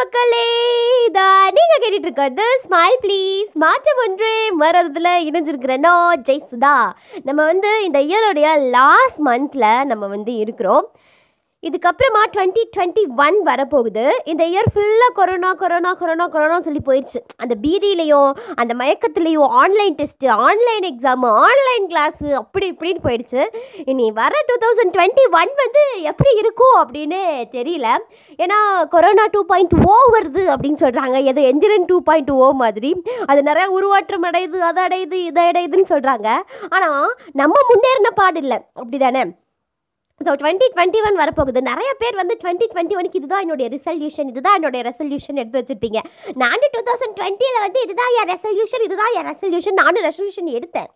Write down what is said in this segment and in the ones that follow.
மக்களே இதா நீங்க கேட்டுட்டு இருக்கிறது ஸ்மைல் ப்ளீஸ் மாற்றம் ஒன்றே மறதுல இணைஞ்சிருக்கிற ஜெய்சுதா ஜெய் சுதா. நம்ம வந்து இந்த இயருடைய லாஸ்ட் மந்த்ல நம்ம வந்து இருக்கிறோம். இதுக்கப்புறமா டுவெண்ட்டி டுவெண்ட்டி ஒன் வரப்போகுது. இந்த இயர் ஃபுல்லாக கொரோனா கொரோனா கொரோனா கொரோனான்னு சொல்லி போயிடுச்சு. அந்த பீதியிலையும் அந்த மயக்கத்துலேயும் online test online exam online class அப்படி இப்படின்னு போயிடுச்சு. இனி வர டூ தௌசண்ட் டுவெண்ட்டி ஒன் வந்து எப்படி இருக்கும் அப்படின்னு தெரியல. ஏன்னா கொரோனா டூ பாயிண்ட் ஓ வருது அப்படின்னு சொல்கிறாங்க ஏதோ எந்திரன் டூ பாயிண்ட் ஓ மாதிரி. அது நிறைய உருவாற்றம் அடையுது அதை அடையுது இதை அடையுதுன்னு சொல்கிறாங்க ஆனால் நம்ம முன்னேறின பாடு இல்லை. அப்படி தானே ஸோ டுவெண்ட்டி டுவெண்ட்டி ஒன் வரப்போகுது. நிறைய பேர் வந்து டுவெண்ட்டி டுவெண்ட்டி ஒனுக்கு இதுதான் என்னுடைய ரெசல்யூஷன் இதுதான் என்னுடைய ரெசல்யூஷன் எடுத்து வச்சிருப்பீங்க. நானும் டூ தௌசண்ட் டுவெண்ட்டியில் வந்து இதுதான் என் ரெசல்யூஷன் இதுதான் என் ரெசல்யூஷன் நானும் ரெசல்யூஷன் எடுத்தேன்.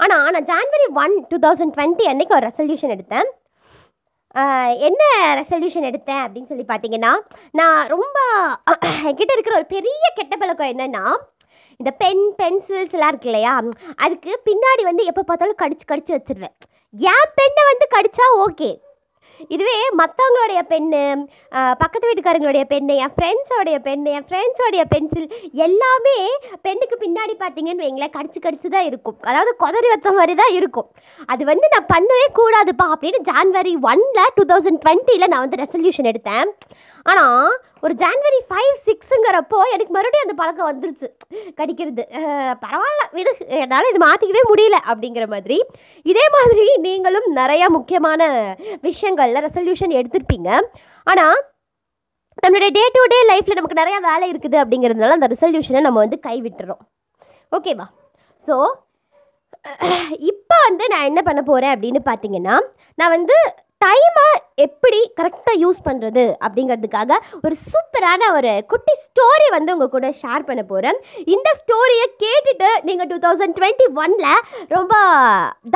ஆனால் நான் January one two thousand twenty அன்னைக்கு ஒரு ரெசல்யூஷன் எடுத்தேன். என்ன ரெசல்யூஷன் எடுத்தேன் அப்படின்னு சொல்லி பார்த்தீங்கன்னா நான் ரொம்ப என்கிட்ட இருக்கிற ஒரு பெரிய கெட்ட பழக்கம் என்னென்னா இந்த பென் பென்சில்ஸ் எல்லாம் இருக்கு இல்லையா? அதுக்கு பின்னாடி வந்து எப்போ பார்த்தாலும் கடிச்சு கடிச்சு வச்சிருவேன். என் பெண்ணை வந்து கடிச்சா ஓகே. இதுவே மற்றவங்களுடைய பெண்ணு பக்கத்து வீட்டுக்காரங்களுடைய பெண்ணு என் ஃப்ரெண்ட்ஸோடைய பெண்ணு என் ஃப்ரெண்ட்ஸோடைய பென்சில் எல்லாமே பெண்ணுக்கு பின்னாடி பார்த்தீங்கன்னு வைங்களேன் கடிச்சு கடிச்சு தான் இருக்கும். அதாவது கொதறி வச்ச மாதிரி தான் இருக்கும். அது வந்து நான் பண்ணவே கூடாதுப்பா அப்படின்னு ஜான்வரி ஒன்ல டூ தௌசண்ட் டுவெண்ட்டியில் நான் வந்து ரெசல்யூஷன் எடுத்தேன். ஆனால் ஒரு ஜான்வரி ஃபைவ் சிக்ஸுங்கிறப்போ எனக்கு மறுபடியும் அந்த பழக்கம் வந்துருச்சு. கடிக்கிறது. பரவாயில்ல விடு. என்னால் இது மாற்றிக்கவே முடியல அப்படிங்கிற மாதிரி. இதே மாதிரி நீங்களும் நிறையா முக்கியமான விஷயங்களில் ரெசல்யூஷன் எடுத்திருப்பீங்க. ஆனால் நம்மளுடைய டே டு டே லைஃப்பில் நமக்கு நிறையா வேலை இருக்குது அப்படிங்கிறதுனால அந்த ரெசல்யூஷனை நம்ம வந்து கைவிட்டுறோம். ஓகேவா ஸோ இப்போ வந்து நான் என்ன பண்ண போகிறேன் அப்படின்னு பார்த்தீங்கன்னா நான் வந்து டைமை எப்படி கரெக்டாக யூஸ் பண்ணுறது அப்படிங்கிறதுக்காக ஒரு சூப்பரான ஒரு குட்டி ஸ்டோரி வந்து உங்கள் கூட ஷேர் பண்ண போகிறேன் இந்த ஸ்டோரியை கேட்டுட்டு நீங்கள் டூ தௌசண்ட் டுவெண்ட்டி ஒனில் ரொம்ப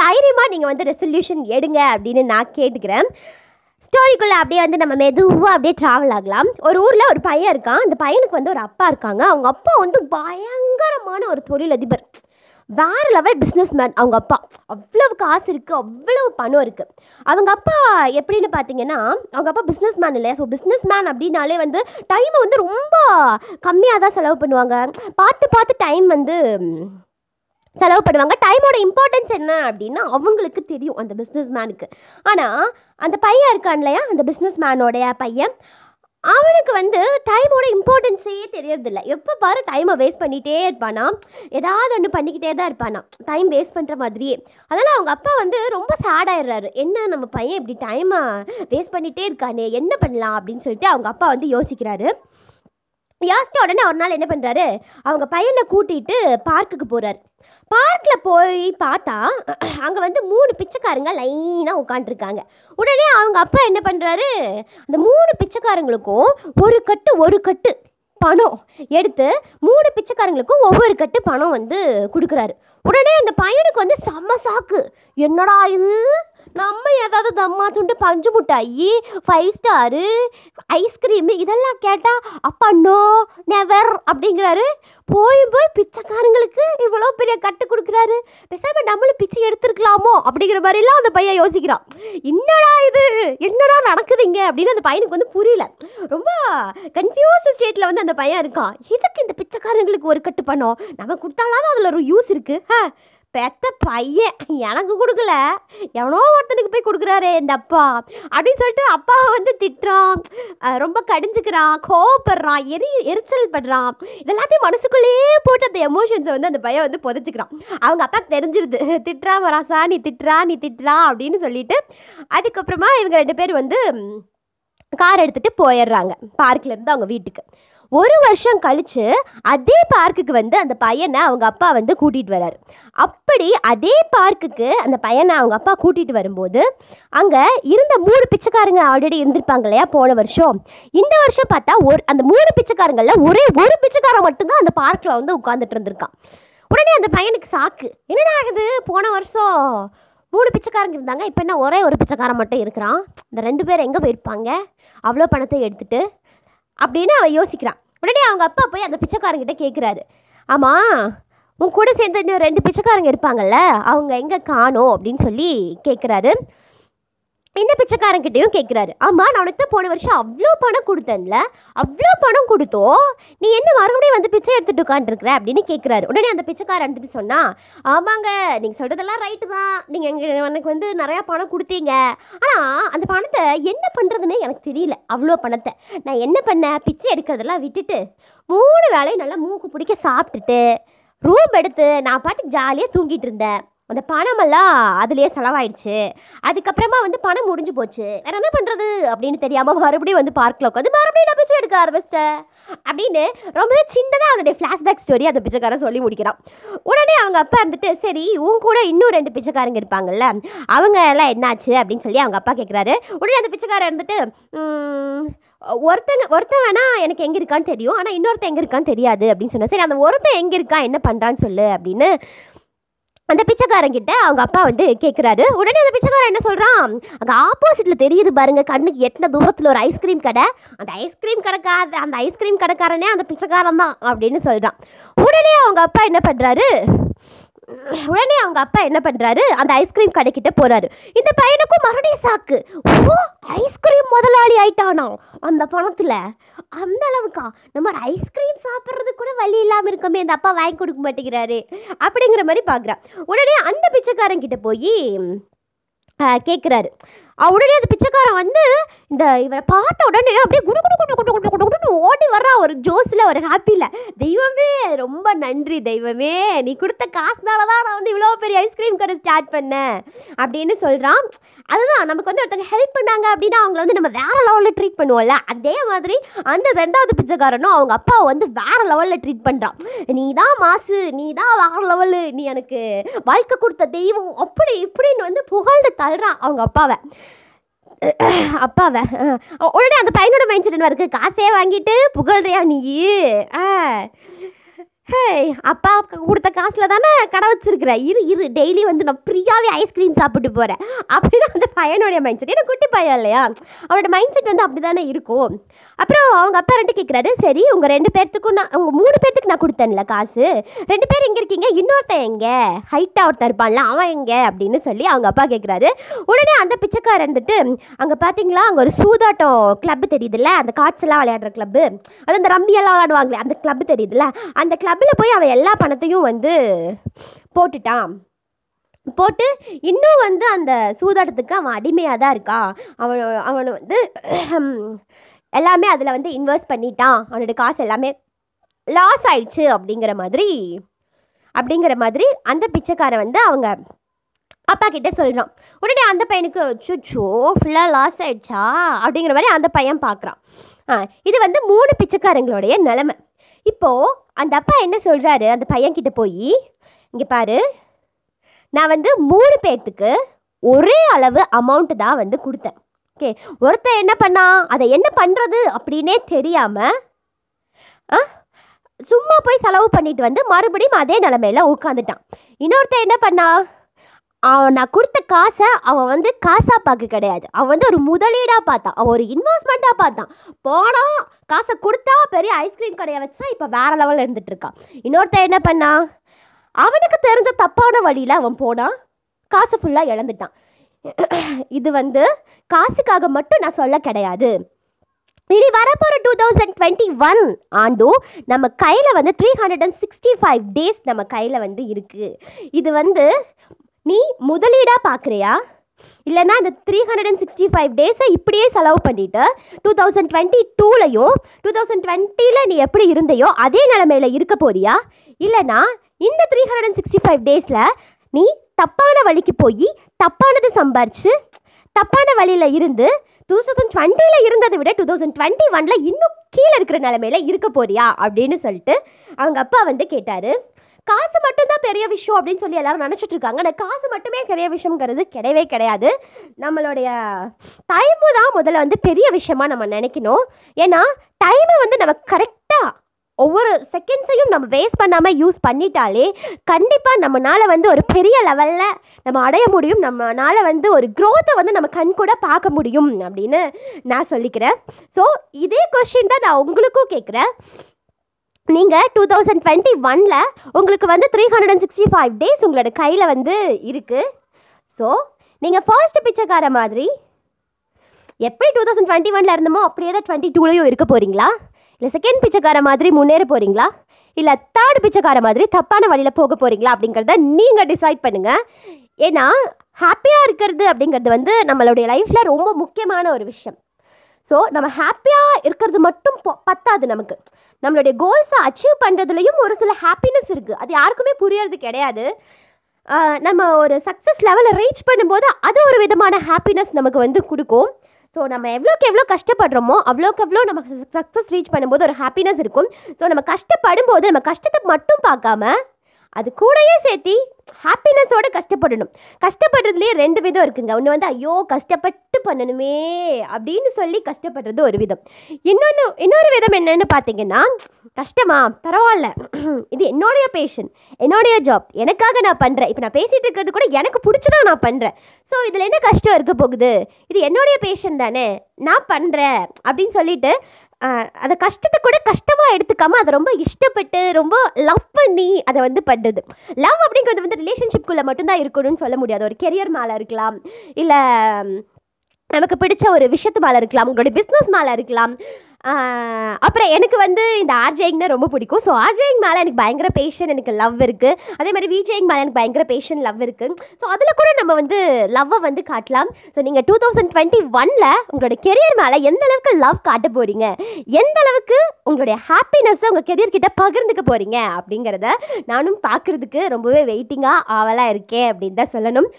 தைரியமாக நீங்கள் வந்து ரெசல்யூஷன் எடுங்க அப்படின்னு நான் கேட்டுக்கிறேன். ஸ்டோரிக்குள்ளே அப்படியே வந்து நம்ம மெதுவாக அப்படியே ட்ராவல் ஆகலாம். ஒரு ஊரில் ஒரு பையன் இருக்கான். அந்த பையனுக்கு வந்து ஒரு அப்பா இருக்காங்க. அவங்க அப்பா வந்து பயங்கரமான ஒரு தொழிலதிபர். வேறு லெவல் பிஸ்னஸ் மேன் அவங்க அப்பா. அவ்வளவு காசு இருக்குது அவ்வளவு பணம் இருக்குது அவங்க அப்பா எப்படின்னு பார்த்தீங்கன்னா அவங்க அப்பா பிஸ்னஸ் மேன் இல்லையா? ஸோ பிஸ்னஸ் மேன் அப்படின்னாலே வந்து டைமை வந்து ரொம்ப கம்மியாக தான் செலவு பண்ணுவாங்க. பார்த்து பார்த்து டைம் வந்து செலவு பண்ணுவாங்க. டைமோட இம்பார்ட்டன்ஸ் என்ன அப்படின்னா அவங்களுக்கு தெரியும் அந்த பிஸ்னஸ் மேனுக்கு ஆனால் அந்த பையன் இருக்கான் இல்லையா? அந்த பிஸ்னஸ் மேனோடைய பையன். அவனுக்கு வந்து டைமோட இம்பார்ட்டன்ஸே தெரியறதில்ல. எப்போ பாரு டைமை வேஸ்ட் பண்ணிகிட்டே இருப்பானா? ஏதாவது ஒன்று பண்ணிக்கிட்டே தான் இருப்பானா? டைம் வேஸ்ட் பண்ணுற மாதிரியே. அதனால் அவங்க அப்பா வந்து ரொம்ப சேடாயிடுறாரு என்ன நம்ம பையன் இப்படி டைமை வேஸ்ட் பண்ணிகிட்டே இருக்கானே? என்ன பண்ணலாம்? அப்படின்னு சொல்லிட்டு அவங்க அப்பா வந்து யோசிக்கிறாரு. யோசித்த உடனே ஒரு நாள் என்ன பண்ணுறாரு அவங்க பையனை கூட்டிகிட்டு பார்க்குக்கு போகிறார் பார்க்கில் போய் பார்த்தா அங்கே வந்து மூணு பிச்சைக்காரங்க லைனாக உட்காண்ட்ருக்காங்க உடனே அவங்க அப்பா என்ன பண்ணுறாரு அந்த மூணு பிச்சைக்காரங்களுக்கும் ஒரு கட்டு ஒரு கட்டு பணம் எடுத்து மூணு பிச்சைக்காரங்களுக்கும் ஒவ்வொரு கட்டு பணம் வந்து கொடுக்குறாரு. உடனே அந்த பையனுக்கு வந்து செம்ம சாக்கு. என்னடா இது? நம்ம ஏதாவது தம்மா துண்டு பஞ்சு முட்டாயி ஃபைவ் ஸ்டாரு ஐஸ்கிரீமு இதெல்லாம் கேட்டால் அப்பா நோ நெவர் அப்படிங்கிறாரு. போய் போய் பிச்சைக்காரங்களுக்கு இவ்வளோ பெரிய கட்டு கொடுக்குறாரு. பேசாமல் நம்மளும் பிச்சை எடுத்துருக்கலாமோ அப்படிங்கிற மாதிரிலாம் அந்த பையன் யோசிக்கிறான். என்னடா இது? என்னடா நடக்குதுங்க? அப்படின்னு அந்த பையனுக்கு வந்து புரியல. ரொம்ப கன்ஃபியூஸ்ட் ஸ்டேட்டில் வந்து அந்த பையன் இருக்கான். எதுக்கு இந்த பிச்சைக்காரங்களுக்கு ஒரு கட்டு பண்ணோம் நம்ம கொடுத்தாலும் அதில் ஒரு யூஸ் இருக்குது ஆ பெத்த பையன் எனக்கு கொடுக்கல. எவனோ ஒருத்தனுக்கு போய் கொடுக்குறாரே இந்த அப்பா. அப்படின்னு சொல்லிட்டு அப்பாவை வந்து திட்டுறான். ரொம்ப கடிஞ்சுக்கிறான் கோவப்படுறான் எரி எரிச்சல் படுறான். இதெல்லாத்தையும் மனசுக்குள்ளேயே போட்டு அந்த எமோஷன்ஸை வந்து அந்த பையன் வந்து புதைச்சிக்கிறான். அவங்க அப்பா தெரிஞ்சிருது. திட்டுறா வராசா நீ திட்டுறா நீ திட்டுறா அப்படின்னு சொல்லிட்டு அதுக்கப்புறமா இவங்க ரெண்டு பேர் வந்து கார் எடுத்துகிட்டு போயிடுறாங்க. பார்க்கில் இருந்து அவங்க வீட்டுக்கு. ஒரு வருஷம் கழிச்சு அதே பார்க்குக்கு வந்து அந்த பையனை அவங்க அப்பா வந்து கூட்டிகிட்டு வரார். அப்படி அதே பார்க்குக்கு அந்த பையனை அவங்க அப்பா கூட்டிகிட்டு வரும்போது அங்கே இருந்த மூணு பிச்சைக்காரங்க ஆல்ரெடி இருந்திருப்பாங்க இல்லையா போன வருஷம். இந்த வருஷம் பார்த்தா ஒரு அந்த மூணு பிச்சைக்காரங்களில் ஒரே ஒரு பிச்சைக்காரன் மட்டும்தான் அந்த பார்க்கில் வந்து உட்காந்துட்டு இருந்திருக்கான். உடனே அந்த பையனுக்கு சாக்கு. என்னடா ஆகுது போன வருஷம் மூணு பிச்சைக்காரங்க இருந்தாங்க இப்போ என்ன ஒரே ஒரு பிச்சைக்காரன் மட்டும் இருக்கிறான்? இந்த ரெண்டு பேர் எங்கே போயிருப்பாங்க? அவ்வளோ பணத்தை எடுத்துகிட்டு அப்படின்னு அவன் யோசிக்கிறான். உடனே அவங்க அப்பா போய் அந்த பிச்சைக்காரங்கிட்ட கேட்குறாரு ஆமாம் உன் கூட சேர்ந்து இன்னும் ரெண்டு பிச்சைக்காரங்க இருப்பாங்கல்ல அவங்க எங்கே காணோம்? அப்படின்னு சொல்லி கேட்குறாரு இந்த பிச்சைக்காரங்கிட்டையும் கேட்குறாரு ஆமாம் நான் உனக்கு தான் போன வருஷம் அவ்வளோ பணம் கொடுத்தேன்ல. அவ்வளோ பணம் கொடுத்தோ நீ என்ன மறுபடியும் வந்து பிச்சை எடுத்துட்டு உட்காந்துருக்குற அப்படின்னு கேட்குறாரு உடனே அந்த பிச்சைக்காரன் எடுத்துட்டு சொன்னால் ஆமாங்க நீங்கள் சொல்கிறதெல்லாம் ரைட்டு தான். நீங்கள் எங்கள் எனக்கு வந்து நிறையா பணம் கொடுத்தீங்க. ஆனால் அந்த பணத்தை என்ன பண்ணுறதுன்னு எனக்கு தெரியல. அவ்வளோ பணத்தை. நான் என்ன பண்ணேன் பிச்சை எடுக்கிறதெல்லாம் விட்டுட்டு மூணு வேளையும் நல்லா மூக்கு பிடிக்க சாப்பிட்டுட்டு ரூம் எடுத்து நான் பாட்டுக்கு ஜாலியாக தூங்கிட்டு இருந்தேன். அந்த பணமெல்லாம் அதுலேயே செலவாயிடுச்சு. அதுக்கப்புறமா வந்து பணம் முடிஞ்சு போச்சு. வேற என்ன பண்ணுறது அப்படின்னு தெரியாமல் மறுபடியும் வந்து பார்க்கில் உட்காந்து மறுபடியும் நான் பிச்சை எடுக்க ஆரம்பிச்சிட்டேன். அப்படின்னு ரொம்பவே சின்னதாக அவனுடைய ஃப்ளாஷ்பேக் ஸ்டோரி அந்த பிச்சைக்காரன் சொல்லி முடிக்கிறான். உடனே அவங்க அப்பா இருந்துட்டு சரி உன் கூட இன்னும் ரெண்டு பிச்சைக்காரங்க இருப்பாங்கல்ல அவங்க எல்லாம் என்னாச்சு? அப்படின்னு சொல்லி அவங்க அப்பா கேட்குறாரு உடனே அந்த பிச்சைக்காரன் இருந்துட்டு ஒருத்தங்க ஒருத்தன் வேணா எனக்கு எங்கே இருக்கான்னு தெரியும். ஆனால் இன்னொருத்தன் எங்கே இருக்கான்னு தெரியாது. அப்படின்னு சொன்னேன். சரி அந்த ஒருத்தன் எங்கே இருக்கான்? என்ன பண்ணுறான்னு சொல்லு. அப்படின்னு அந்த பிச்சைக்காரங்கிட்ட அவங்க அப்பா வந்து கேட்குறாரு உடனே அந்த பிச்சைக்காரன் என்ன சொல்கிறான் அங்கே ஆப்போசிட்டில் தெரியுது பாருங்க கண்ணுக்கு எட்டின தூரத்தில் ஒரு ஐஸ்கிரீம் கடை. அந்த ஐஸ்கிரீம் கடைக்கார அந்த ஐஸ்கிரீம் கடைக்காரனே அந்த பிச்சைக்காரன் தான் அப்படின்னு சொல்கிறான் உடனே அவங்க அப்பா என்ன பண்ணுறாரு உடனே அவங்க அப்பா என்ன பண்ணுறாரு அந்த ஐஸ்கிரீம் கடைக்கிட்ட போகிறாரு இந்த பையனுக்கும் மறுபடியும் சாக்கு. ஓ ஐஸ்கிரீம் முதலாளி ஆயிட்டானா? அந்த பணத்தில். அந்த அளவுக்கா? நம்ம ஒரு ஐஸ்கிரீம் சாப்பிட்றது கூட வழி இல்லாமல் இருக்கமே இந்த அப்பா வாங்கி கொடுக்க மாட்டேங்கிறாரு. அப்படிங்கிற மாதிரி பார்க்குறான் உடனே அந்த பிச்சைக்காரங்கிட்ட போய் கேட்குறாரு உடனே அந்த பிச்சைக்காரன் வந்து இந்த இவரை பார்த்த உடனே அப்படியே குடு குடு குடு குடு குடு குடு குடுன்னு ஓடி வர்றான் ஒரு ஜோஸில் ஒரு ஹாப்பியில் தெய்வமே ரொம்ப நன்றி தெய்வமே. நீ கொடுத்த காசுனால தான் நான் வந்து இவ்வளோ பெரிய ஐஸ்கிரீம் கடை ஸ்டார்ட் பண்ணேன். அப்படின்னு சொல்கிறான் அதுதான் நமக்கு வந்து ஒருத்தங்க ஹெல்ப் பண்ணாங்க அப்படின்னா அவங்கள வந்து நம்ம வேற லெவலில் ட்ரீட் பண்ணுவோம்ல. அதே மாதிரி அந்த ரெண்டாவது பிச்சைக்காரனும் அவங்க அப்பாவை வந்து வேறு லெவலில் ட்ரீட் பண்ணுறான் நீ தான் மாசு நீ தான் வேறு லெவலு நீ எனக்கு வாழ்க்கை கொடுத்த தெய்வம். அப்படி இப்படின்னு வந்து புகழ்ந்து தள்ளுறான் அவங்க அப்பாவை. அப்பாவை உடனே அந்த பையனோட மைண்ட் செட் என்ன இருக்கு? காசே வாங்கிட்டு புகழ்றியா நீ ஆ. ஹே அப்பா கொடுத்த காசில் தானே கடை வச்சிருக்கிற? இரு இரு. டெய்லி வந்து நான் ஃப்ரீயாகவே ஐஸ்கிரீம் சாப்பிட்டு போகிறேன் அப்படின்னு அந்த பையனுடைய மைண்ட் செட் ஏன்னா குட்டி பையன் இல்லையா? அவனோட மைண்ட் செட் வந்து அப்படி தானே இருக்கும். அப்புறம் அவங்க அப்பா ரெண்டு கேட்குறாரு சரி உங்கள் ரெண்டு பேர்த்துக்கும் நான் உங்கள் மூணு பேர்த்துக்கு நான் கொடுத்தேன்ல காசு. ரெண்டு பேர் எங்கே இருக்கீங்க இன்னொருத்தன் எங்கே? ஹைட்டாக ஒருத்தன் இருப்பான்ல அவன் எங்கே? அப்படின்னு சொல்லி அவங்க அப்பா கேட்குறாரு உடனே அந்த பிச்சைக்காரர் இருந்துட்டு அங்கே பார்த்தீங்களா அங்கே ஒரு சூதாட்டம் கிளப் தெரியுதுல்ல? அந்த கார்ட்ஸ் எல்லாம் விளையாடுற கிளப்பு அது அந்த ரம்மியெல்லாம் விளையாடுவாங்களே அந்த கிளப் தெரியுதுல்ல? அந்த கிளப்பில் போய் அவன் எல்லா பணத்தையும் வந்து போட்டுட்டான். போட்டு இன்னும் வந்து அந்த சூதாட்டத்துக்கு அவன் அடிமையாக தான் இருக்கான். அவன் அவனை வந்து எல்லாமே அதில் வந்து இன்வெஸ்ட் பண்ணிட்டான். அவனோட காசு எல்லாமே லாஸ் ஆயிடுச்சு அப்படிங்கிற மாதிரி அப்படிங்கிற மாதிரி அந்த பிச்சைக்காரன் வந்து அவங்க அப்பா கிட்டே சொல்கிறான் உடனே அந்த பையனுக்கு சுச்சோ ஃபுல்லாக லாஸ் ஆயிடுச்சா? அப்படிங்கிற மாதிரி அந்த பையன் பார்க்குறான் இது வந்து மூணு பிச்சைக்காரங்களுடைய நிலமை. இப்போது அந்த அப்பா என்ன சொல்கிறாரு அந்த பையன்கிட்ட போய் இங்கே பாரு நான் வந்து மூணு பேர்த்துக்கு ஒரே அளவு அமௌண்ட்டு தான் வந்து கொடுத்தேன். ஓகே ஒருத்தன் என்ன பண்ணா அதை என்ன பண்ணுறது அப்படின்னே தெரியாமல் ஆ சும்மா போய் செலவு பண்ணிட்டு வந்து மறுபடியும் அதே நிலமையில உட்காந்துட்டான் இன்னொருத்தன் என்ன பண்ணா அவன் நான் கொடுத்த காசை அவன் வந்து காசாக பார்க்க கிடையாது. அவன் வந்து ஒரு முதலீடாக பார்த்தான். அவன் ஒரு இன்வெஸ்ட்மெண்ட்டாக பார்த்தான். போனால் காசை கொடுத்தா பெரிய ஐஸ்கிரீம் கடையை வச்சா இப்போ வேற லெவலில் இருந்துட்டு இருக்கான். இன்னொருத்தன் என்ன பண்ணான் அவனுக்கு தெரிஞ்ச தப்பான வழியில் அவன் போனான் காசை ஃபுல்லாக இழந்துட்டான். இது வந்து காசுக்காக மட்டும் நான் சொல்ல கிடையாது. இனி வரப்போகிற டூ தௌசண்ட் டுவெண்ட்டி ஒன் ஆண்டும் நம்ம கையில் வந்து three hundred and sixty five days நம்ம கையில் வந்து இருக்குது இது வந்து நீ முதலீடாக பார்க்குறியா இல்லைனா இந்த three hundred and sixty five டேஸை இப்படியே செலவு பண்ணிவிட்டு டூ தௌசண்ட் டுவெண்ட்டி டூலையும் டூ தௌசண்ட் டுவெண்ட்டியில் நீ எப்படி இருந்தையோ அதே நிலமையில இருக்க போறியா? இல்லைனா இந்த three hundred and sixty five டேஸில் நீ தப்பான வழிக்கு போய் தப்பானது சம்பாரிச்சு தப்பான வழியில் இருந்து டூ தௌசண்ட் டுவெண்ட்டியில் இருந்ததை விட டூ தௌசண்ட் டுவெண்ட்டி ஒனில் இன்னும் கீழே இருக்கிற நிலமையில இருக்க போறியா? அப்படின்னு சொல்லிட்டு அவங்க அப்பா வந்து கேட்டார். காசு மட்டும்தான் பெரிய விஷயம் அப்படின்னு சொல்லி எல்லாரும் நினச்சிட்டு இருக்காங்க. ஆனால் காசு மட்டுமே பெரிய விஷயங்கிறது கிடையவே கிடையாது. நம்மளுடைய டைமு தான் முதல்ல வந்து பெரிய விஷயமா நம்ம நினைக்கணும். ஏன்னா டைமை வந்து நம்ம கரெக்டாக ஒவ்வொரு செகண்ட்ஸையும் நம்ம வேஸ்ட் பண்ணாமல் யூஸ் பண்ணிட்டாலே கண்டிப்பாக நம்மளால் வந்து ஒரு பெரிய லெவலில் நம்ம அடைய முடியும். நம்மளால் வந்து ஒரு க்ரோத்தை வந்து நம்ம கண் கூட பார்க்க முடியும் அப்படின்னு நான் சொல்லிக்கிறேன். ஸோ இதே கொஷின் தான் நான் உங்களுக்கும் கேட்குறேன். நீங்கள் டூ தௌசண்ட் டுவெண்ட்டி ஒனில் உங்களுக்கு வந்து three hundred and sixty five days உங்களோட கையில் வந்து இருக்குது ஸோ நீங்கள் ஃபர்ஸ்ட் பிச்சைக்கார மாதிரி எப்படி டூ தௌசண்ட் டுவெண்ட்டி ஒனில் இருந்தமோ அப்படியே தான் டுவெண்ட்டி டூலையும் இருக்க போகிறீங்களா இல்லை செகண்ட் பிச்சைக்கார மாதிரி முன்னேற போகிறீங்களா இல்லை தேர்ட் பிச்சைக்கார மாதிரி தப்பான வழியில் போக போகிறீங்களா அப்படிங்கிறத நீங்கள் டிசைட் பண்ணுங்கள் ஏன்னா ஹாப்பியாக இருக்கிறது அப்படிங்கிறது வந்து நம்மளுடைய லைஃப்பில் ரொம்ப முக்கியமான ஒரு விஷயம். ஸோ நம்ம ஹாப்பியாக இருக்கிறது மட்டும் பத்தாது நமக்கு. நம்மளுடைய கோல்ஸை அச்சீவ் பண்ணுறதுலையும் ஒரு சில ஹாப்பினஸ் இருக்குது அது யாருக்குமே புரியறது கிடையாது. நம்ம ஒரு சக்ஸஸ் லெவலில் ரீச் பண்ணும்போது அது ஒரு விதமான ஹாப்பினஸ் நமக்கு வந்து கொடுக்கும். ஸோ நம்ம எவ்வளோக்கு எவ்வளோ கஷ்டப்படுறோமோ அவ்வளோக்கு எவ்வளோ நம்ம சக்ஸஸ் ரீச் பண்ணும்போது ஒரு ஹாப்பினஸ் இருக்கும். ஸோ நம்ம கஷ்டப்படும் போது நம்ம கஷ்டத்தை மட்டும் பார்க்காம அது கூடயே சேர்த்தி ஹாப்பினஸோடு கஷ்டப்படணும். கஷ்டப்படுறதுலேயே ரெண்டு விதம் இருக்குங்க. ஒன்று வந்து ஐயோ கஷ்டப்பட்டு பண்ணணுமே அப்படின்னு சொல்லி கஷ்டப்படுறது ஒரு விதம். இன்னொன்று இன்னொரு விதம் என்னன்னு பார்த்தீங்கன்னா கஷ்டமா? பரவாயில்ல. இது என்னுடைய பேஷன் என்னுடைய ஜாப் எனக்காக நான் பண்ணுறேன் இப்போ நான் பேசிகிட்டு இருக்கிறது கூட எனக்கு பிடிச்சதான் நான் பண்ணுறேன் ஸோ இதில் என்ன கஷ்டம் இருக்க போகுது? இது என்னுடைய பேஷன் தானே. நான் பண்ணுறேன் அப்படின்னு சொல்லிட்டு அதை கஷ்டத்தை கூட கஷ்டமாக எடுத்துக்காமல் அதை ரொம்ப இஷ்டப்பட்டு ரொம்ப லவ் பண்ணி அதை வந்து பண்ணுறது லவ் அப்படிங்கிறது வந்து ரிலேஷன்ஷிப்குள்ளே மட்டும்தான் இருக்கணும்னு சொல்ல முடியாது. ஒரு கெரியர் மேலே இருக்கலாம். இல்லை நமக்கு பிடிச்ச ஒரு விஷயத்து மேலே இருக்கலாம் உங்களுடைய பிஸ்னஸ் மேலே இருக்கலாம். அப்புறம் எனக்கு வந்து இந்த ஆர்ஜேயிங்னா ரொம்ப பிடிக்கும். ஸோ ஆர்ஜேயிங் மேலே எனக்கு பயங்கர பேஷன் எனக்கு லவ் இருக்குது அதே மாதிரி விஜேயிங் மேலே எனக்கு பயங்கர பேஷன் லவ் இருக்குது ஸோ அதில் கூட நம்ம வந்து லவ்வை வந்து காட்டலாம். ஸோ நீங்கள் டூ தௌசண்ட் டுவெண்ட்டி ஒனில் உங்களோட கெரியர் மேலே எந்த அளவுக்கு லவ் காட்ட போகிறீங்க எந்த அளவுக்கு உங்களுடைய ஹாப்பினஸ்ஸை உங்கள் கெரியர் கிட்ட பகிர்ந்துக்க போகிறீங்க அப்படிங்கிறத நானும் பார்க்குறதுக்கு ரொம்பவே வெயிட்டிங்காக ஆவலாக இருக்கேன் அப்படின்னு தான் சொல்லணும்.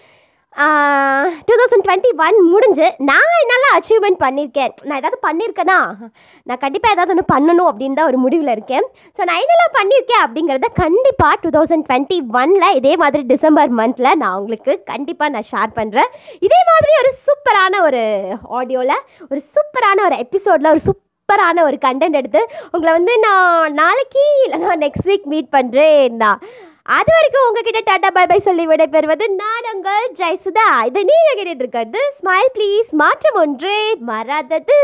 டூ தௌசண்ட் டுவெண்ட்டி ஒன் முடிஞ்சு நான் என்னெல்லாம் அச்சீவ்மெண்ட் பண்ணியிருக்கேன் நான் ஏதாவது பண்ணியிருக்கேனா நான் கண்டிப்பாக ஏதாவது ஒன்று பண்ணணும் அப்படின்னு தான் ஒரு முடிவில் இருக்கேன். ஸோ நான் என்னெல்லாம் பண்ணியிருக்கேன் அப்படிங்கிறத கண்டிப்பாக டூ தௌசண்ட் டுவெண்ட்டி ஒனில் இதே மாதிரி டிசம்பர் மந்தில் நான் உங்களுக்கு கண்டிப்பாக நான் ஷேர் பண்ணுறேன் இதே மாதிரி ஒரு சூப்பரான ஒரு ஆடியோவில் ஒரு சூப்பரான ஒரு எபிசோடில் ஒரு சூப்பரான ஒரு கண்டென்ட் எடுத்து உங்களை வந்து நான் நாளைக்கு இல்லைனா நெக்ஸ்ட் வீக் மீட் பண்ணுறேன் நான் அது வரைக்கும் உங்ககிட்ட டாடா பை பை சொல்லி விடைபெறுவது நான் உங்கள் ஜெயசுதா. இதை நீங்கள் கேட்டுட்டு இருக்கிறது ஸ்மைல் ப்ளீஸ் மாற்றம் ஒன்றே. மறாதது